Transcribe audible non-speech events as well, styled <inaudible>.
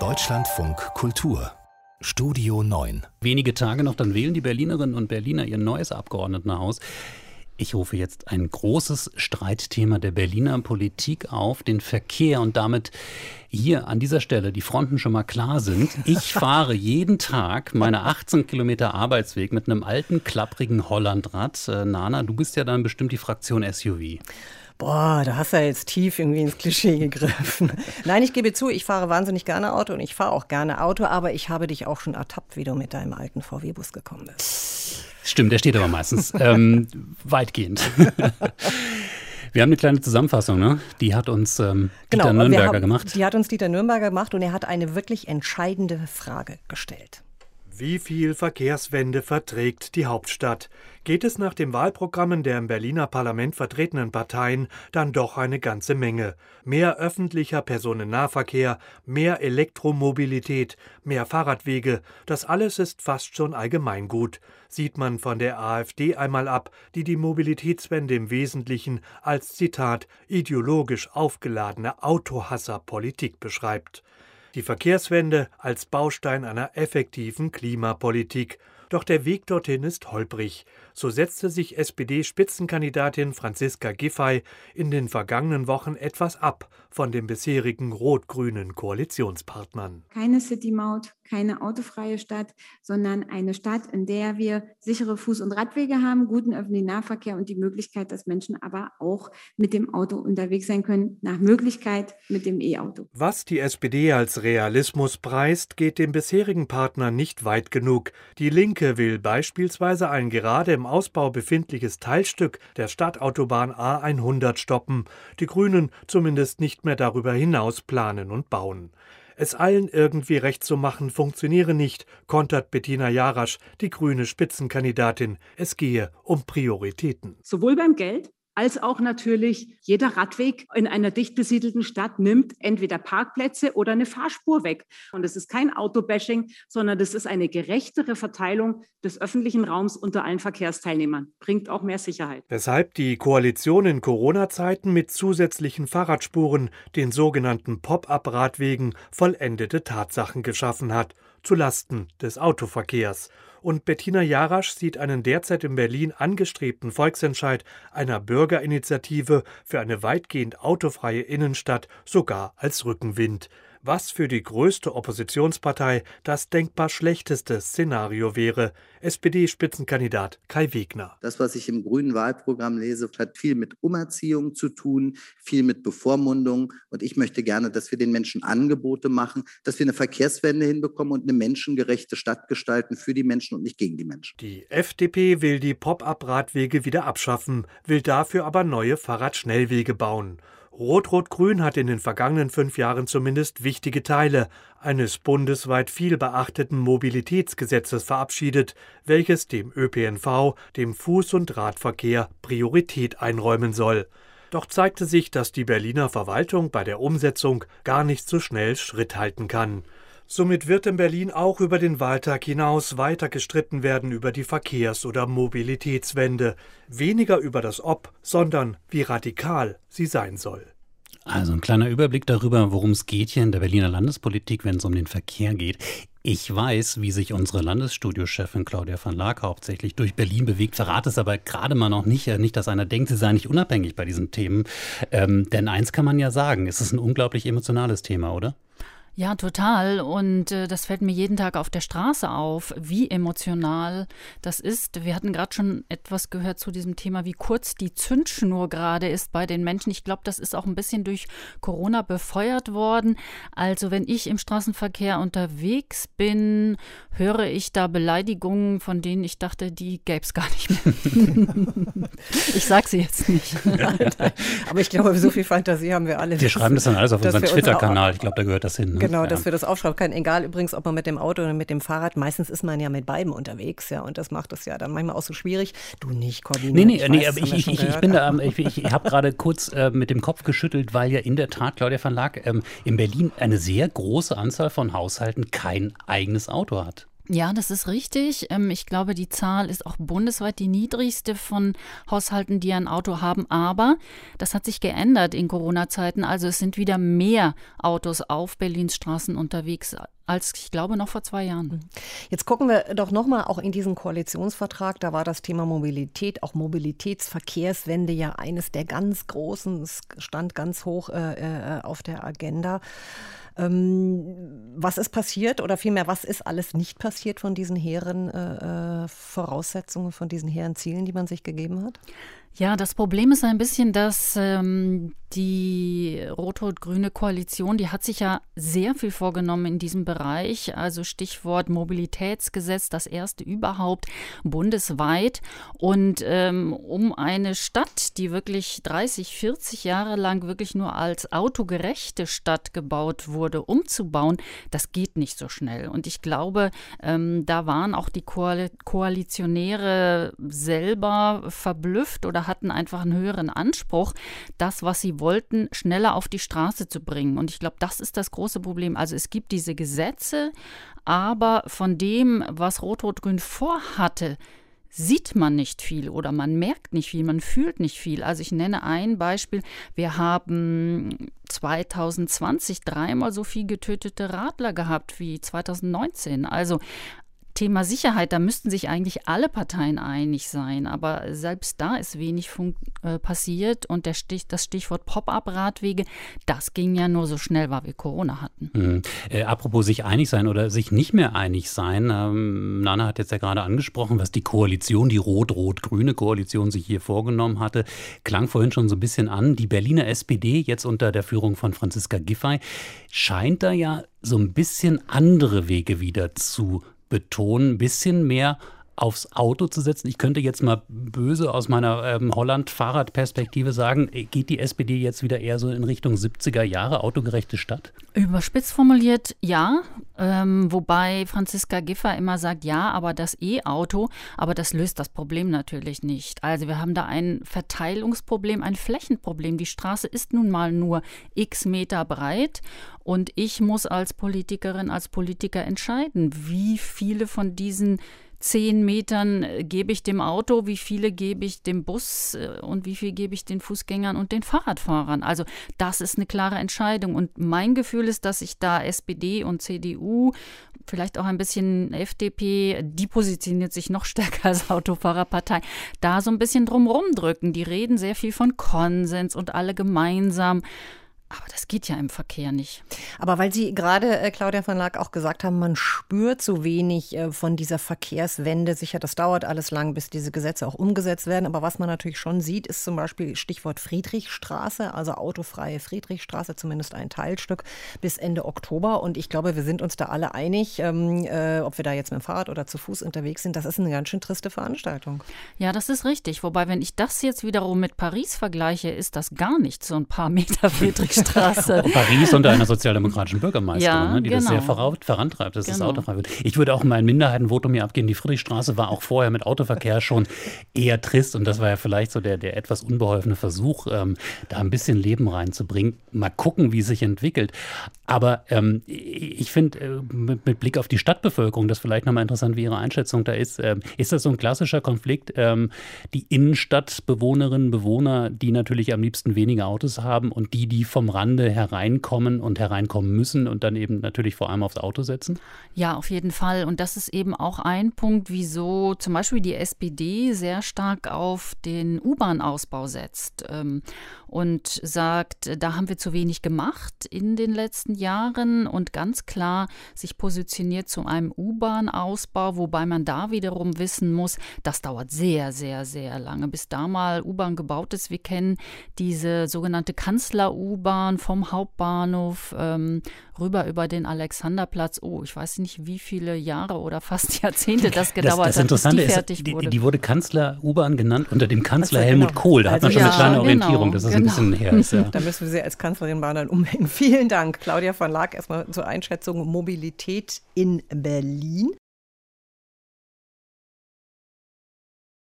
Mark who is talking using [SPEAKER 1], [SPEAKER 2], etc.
[SPEAKER 1] Deutschlandfunk Kultur Studio 9.
[SPEAKER 2] Wenige Tage noch, dann wählen die Berlinerinnen und Berliner ihr neues Abgeordnetenhaus. Ich rufe jetzt ein großes Streitthema der Berliner Politik auf, den Verkehr und damit hier an dieser Stelle die Fronten schon mal klar sind. Ich <laughs> fahre jeden Tag meine 18 Kilometer Arbeitsweg mit einem alten, klapprigen Hollandrad. Äh, Nana, du bist ja dann bestimmt die Fraktion SUV.
[SPEAKER 3] Boah, da hast du ja jetzt tief irgendwie ins Klischee gegriffen. <laughs> Nein, ich gebe zu, ich fahre wahnsinnig gerne Auto und ich fahre auch gerne Auto, aber ich habe dich auch schon ertappt, wie du mit deinem alten VW-Bus gekommen bist.
[SPEAKER 2] Stimmt, der steht aber meistens <laughs> ähm, weitgehend. <laughs> Wir haben eine kleine Zusammenfassung, ne? Die hat uns ähm, Dieter genau, Nürnberger haben, gemacht.
[SPEAKER 3] Die hat uns Dieter Nürnberger gemacht und er hat eine wirklich entscheidende Frage gestellt.
[SPEAKER 4] Wie viel Verkehrswende verträgt die Hauptstadt? Geht es nach den Wahlprogrammen der im Berliner Parlament vertretenen Parteien dann doch eine ganze Menge. Mehr öffentlicher Personennahverkehr, mehr Elektromobilität, mehr Fahrradwege, das alles ist fast schon allgemeingut. Sieht man von der AfD einmal ab, die die Mobilitätswende im Wesentlichen als Zitat ideologisch aufgeladene Autohasserpolitik beschreibt die Verkehrswende als Baustein einer effektiven Klimapolitik. Doch der Weg dorthin ist holprig. So setzte sich SPD-Spitzenkandidatin Franziska Giffey in den vergangenen Wochen etwas ab von den bisherigen rot-grünen Koalitionspartnern.
[SPEAKER 5] Keine City-Maut, keine autofreie Stadt, sondern eine Stadt, in der wir sichere Fuß- und Radwege haben, guten öffentlichen Nahverkehr und die Möglichkeit, dass Menschen aber auch mit dem Auto unterwegs sein können, nach Möglichkeit mit dem E-Auto.
[SPEAKER 4] Was die SPD als Realismus preist, geht dem bisherigen Partner nicht weit genug. Die Linke will beispielsweise ein gerade im Ausbau befindliches Teilstück der Stadtautobahn A100 stoppen, die Grünen zumindest nicht mehr darüber hinaus planen und bauen. Es allen irgendwie recht zu machen funktioniere nicht, kontert Bettina Jarasch, die grüne Spitzenkandidatin. Es gehe um Prioritäten.
[SPEAKER 6] Sowohl beim Geld als auch natürlich jeder Radweg in einer dicht besiedelten Stadt nimmt entweder Parkplätze oder eine Fahrspur weg. Und das ist kein Autobashing, sondern das ist eine gerechtere Verteilung des öffentlichen Raums unter allen Verkehrsteilnehmern. Bringt auch mehr Sicherheit.
[SPEAKER 4] Weshalb die Koalition in Corona-Zeiten mit zusätzlichen Fahrradspuren, den sogenannten Pop-up-Radwegen, vollendete Tatsachen geschaffen hat, zulasten des Autoverkehrs und Bettina Jarasch sieht einen derzeit in Berlin angestrebten Volksentscheid einer Bürgerinitiative für eine weitgehend autofreie Innenstadt sogar als Rückenwind was für die größte Oppositionspartei das denkbar schlechteste Szenario wäre. SPD-Spitzenkandidat Kai Wegner.
[SPEAKER 7] Das, was ich im grünen Wahlprogramm lese, hat viel mit Umerziehung zu tun, viel mit Bevormundung. Und ich möchte gerne, dass wir den Menschen Angebote machen, dass wir eine Verkehrswende hinbekommen und eine menschengerechte Stadt gestalten für die Menschen und nicht gegen die Menschen.
[SPEAKER 4] Die FDP will die Pop-up-Radwege wieder abschaffen, will dafür aber neue Fahrradschnellwege bauen. Rot-Rot-Grün hat in den vergangenen fünf Jahren zumindest wichtige Teile eines bundesweit viel beachteten Mobilitätsgesetzes verabschiedet, welches dem ÖPNV, dem Fuß- und Radverkehr Priorität einräumen soll. Doch zeigte sich, dass die Berliner Verwaltung bei der Umsetzung gar nicht so schnell Schritt halten kann. Somit wird in Berlin auch über den Wahltag hinaus weiter gestritten werden über die Verkehrs- oder Mobilitätswende, weniger über das Ob, sondern wie radikal sie sein soll.
[SPEAKER 2] Also ein kleiner Überblick darüber, worum es geht hier in der Berliner Landespolitik, wenn es um den Verkehr geht. Ich weiß, wie sich unsere Landesstudiochefin Claudia van Laak hauptsächlich durch Berlin bewegt, verrate es aber gerade mal noch nicht. Nicht, dass einer denkt, sie sei nicht unabhängig bei diesen Themen. Ähm, denn eins kann man ja sagen, es ist ein unglaublich emotionales Thema, oder?
[SPEAKER 8] Ja, total. Und äh, das fällt mir jeden Tag auf der Straße auf, wie emotional das ist. Wir hatten gerade schon etwas gehört zu diesem Thema, wie kurz die Zündschnur gerade ist bei den Menschen. Ich glaube, das ist auch ein bisschen durch Corona befeuert worden. Also wenn ich im Straßenverkehr unterwegs bin, höre ich da Beleidigungen, von denen ich dachte, die gäbe es gar nicht mehr. <laughs> ich sage sie jetzt nicht. <laughs>
[SPEAKER 3] Aber ich glaube, so viel Fantasie haben wir alle.
[SPEAKER 2] Wir schreiben das dann alles auf unseren Twitter-Kanal. Ich glaube, da gehört das hin. Ne?
[SPEAKER 3] Genau, ja. dass wir das aufschreiben können. Egal übrigens, ob man mit dem Auto oder mit dem Fahrrad. Meistens ist man ja mit beiden unterwegs, ja. Und das macht es ja dann manchmal auch so schwierig. Du nicht, Corbin.
[SPEAKER 2] Nee, nee, ich, nee, weiß, ich, ich, ich, ich bin da, ähm, ich, ich habe gerade kurz äh, mit dem Kopf geschüttelt, weil ja in der Tat Claudia van Laak ähm, in Berlin eine sehr große Anzahl von Haushalten kein eigenes Auto hat.
[SPEAKER 8] Ja, das ist richtig. Ähm, ich glaube, die Zahl ist auch bundesweit die niedrigste von Haushalten, die ein Auto haben. Aber das hat sich geändert in Corona-Zeiten. Also es sind wieder mehr Autos auf Berlins Straßen unterwegs als ich glaube noch vor zwei Jahren. Mhm.
[SPEAKER 3] Jetzt gucken wir doch noch mal auch in diesen Koalitionsvertrag. Da war das Thema Mobilität, auch Mobilitätsverkehrswende ja eines der ganz großen, stand ganz hoch äh, äh auf der Agenda. Ähm, was ist passiert oder vielmehr, was ist alles nicht passiert von diesen hehren äh, äh, Voraussetzungen, von diesen hehren Zielen, die man sich gegeben hat?
[SPEAKER 8] Ja, das Problem ist ein bisschen, dass ähm, die rot-rot-grüne Koalition, die hat sich ja sehr viel vorgenommen in diesem Bereich. Also Stichwort Mobilitätsgesetz, das erste überhaupt bundesweit. Und ähm, um eine Stadt, die wirklich 30, 40 Jahre lang wirklich nur als autogerechte Stadt gebaut wurde, umzubauen, das geht nicht so schnell. Und ich glaube, ähm, da waren auch die Koalitionäre selber verblüfft oder hatten einfach einen höheren Anspruch, das, was sie wollten, schneller auf die Straße zu bringen. Und ich glaube, das ist das große Problem. Also es gibt diese Gesetze, aber von dem, was Rot-Rot-Grün vorhatte, sieht man nicht viel oder man merkt nicht viel, man fühlt nicht viel. Also ich nenne ein Beispiel. Wir haben 2020 dreimal so viel getötete Radler gehabt wie 2019. Also Thema Sicherheit, da müssten sich eigentlich alle Parteien einig sein. Aber selbst da ist wenig äh, passiert. Und der Stich, das Stichwort Pop-up-Radwege, das ging ja nur so schnell, weil wir Corona hatten.
[SPEAKER 2] Mhm. Äh, apropos sich einig sein oder sich nicht mehr einig sein. Ähm, Nana hat jetzt ja gerade angesprochen, was die Koalition, die rot-rot-grüne Koalition sich hier vorgenommen hatte. Klang vorhin schon so ein bisschen an. Die Berliner SPD, jetzt unter der Führung von Franziska Giffey, scheint da ja so ein bisschen andere Wege wieder zu betonen, ein bisschen mehr aufs Auto zu setzen. Ich könnte jetzt mal böse aus meiner ähm, Holland-Fahrradperspektive sagen, geht die SPD jetzt wieder eher so in Richtung 70er Jahre autogerechte Stadt?
[SPEAKER 8] Überspitzt formuliert ja, ähm, wobei Franziska Giffer immer sagt, ja, aber das E-Auto, aber das löst das Problem natürlich nicht. Also wir haben da ein Verteilungsproblem, ein Flächenproblem. Die Straße ist nun mal nur x Meter breit und ich muss als Politikerin, als Politiker entscheiden, wie viele von diesen zehn Metern äh, gebe ich dem Auto, wie viele gebe ich dem Bus äh, und wie viel gebe ich den Fußgängern und den Fahrradfahrern. Also das ist eine klare Entscheidung. Und mein Gefühl ist, dass sich da SPD und CDU, vielleicht auch ein bisschen FDP, die positioniert sich noch <laughs> stärker als Autofahrerpartei, da so ein bisschen drumrum drücken. Die reden sehr viel von Konsens und alle gemeinsam. Aber das geht ja im Verkehr nicht.
[SPEAKER 3] Aber weil Sie gerade, äh, Claudia von Lack, auch gesagt haben, man spürt so wenig äh, von dieser Verkehrswende. Sicher, das dauert alles lang, bis diese Gesetze auch umgesetzt werden. Aber was man natürlich schon sieht, ist zum Beispiel Stichwort Friedrichstraße, also autofreie Friedrichstraße, zumindest ein Teilstück bis Ende Oktober. Und ich glaube, wir sind uns da alle einig, ähm, äh, ob wir da jetzt mit dem Fahrrad oder zu Fuß unterwegs sind. Das ist eine ganz schön triste Veranstaltung.
[SPEAKER 8] Ja, das ist richtig. Wobei, wenn ich das jetzt wiederum mit Paris vergleiche, ist das gar nicht so ein paar Meter <laughs> Friedrichstraße. Straße.
[SPEAKER 2] Paris unter einer sozialdemokratischen Bürgermeisterin, ja, ne, die genau. das sehr vorantreibt, dass genau. das autofrei wird. Ich würde auch mein Minderheitenvotum hier abgeben. Die Friedrichstraße war auch vorher mit Autoverkehr schon eher trist und das war ja vielleicht so der, der etwas unbeholfene Versuch, ähm, da ein bisschen Leben reinzubringen. Mal gucken, wie es sich entwickelt. Aber ähm, ich finde, äh, mit, mit, Blick auf die Stadtbevölkerung, das vielleicht nochmal interessant, wie Ihre Einschätzung da ist. Ähm, ist das so ein klassischer Konflikt? Ähm, die Innenstadtbewohnerinnen, Bewohner, die natürlich am liebsten weniger Autos haben und die, die vom Rande hereinkommen und hereinkommen müssen und dann eben natürlich vor allem aufs Auto setzen?
[SPEAKER 8] Ja, auf jeden Fall. Und das ist eben auch ein Punkt, wieso zum Beispiel die SPD sehr stark auf den U-Bahn-Ausbau setzt. Ähm, und sagt, da haben wir zu wenig gemacht in den letzten Jahren und ganz klar sich positioniert zu einem U-Bahn-Ausbau, wobei man da wiederum wissen muss, das dauert sehr, sehr, sehr lange, bis da mal U-Bahn gebaut ist. Wir kennen diese sogenannte Kanzler-U-Bahn vom Hauptbahnhof ähm, rüber über den Alexanderplatz. Oh, ich weiß nicht, wie viele Jahre oder fast <laughs> Jahrzehnte das gedauert
[SPEAKER 2] das, das Interessante hat, bis die fertig ist, wurde. Die, die wurde Kanzler-U-Bahn genannt unter dem Kanzler also, Helmut genau. Kohl. Da also, hat man schon ja, eine kleine genau, Orientierung. Das ist genau. ein bisschen her. Ist, ja. <laughs>
[SPEAKER 3] Da müssen wir sie als Kanzlerin dann umhängen. <laughs> Vielen Dank, Claudia von Laak, erstmal zur Einschätzung Mobilität in Berlin.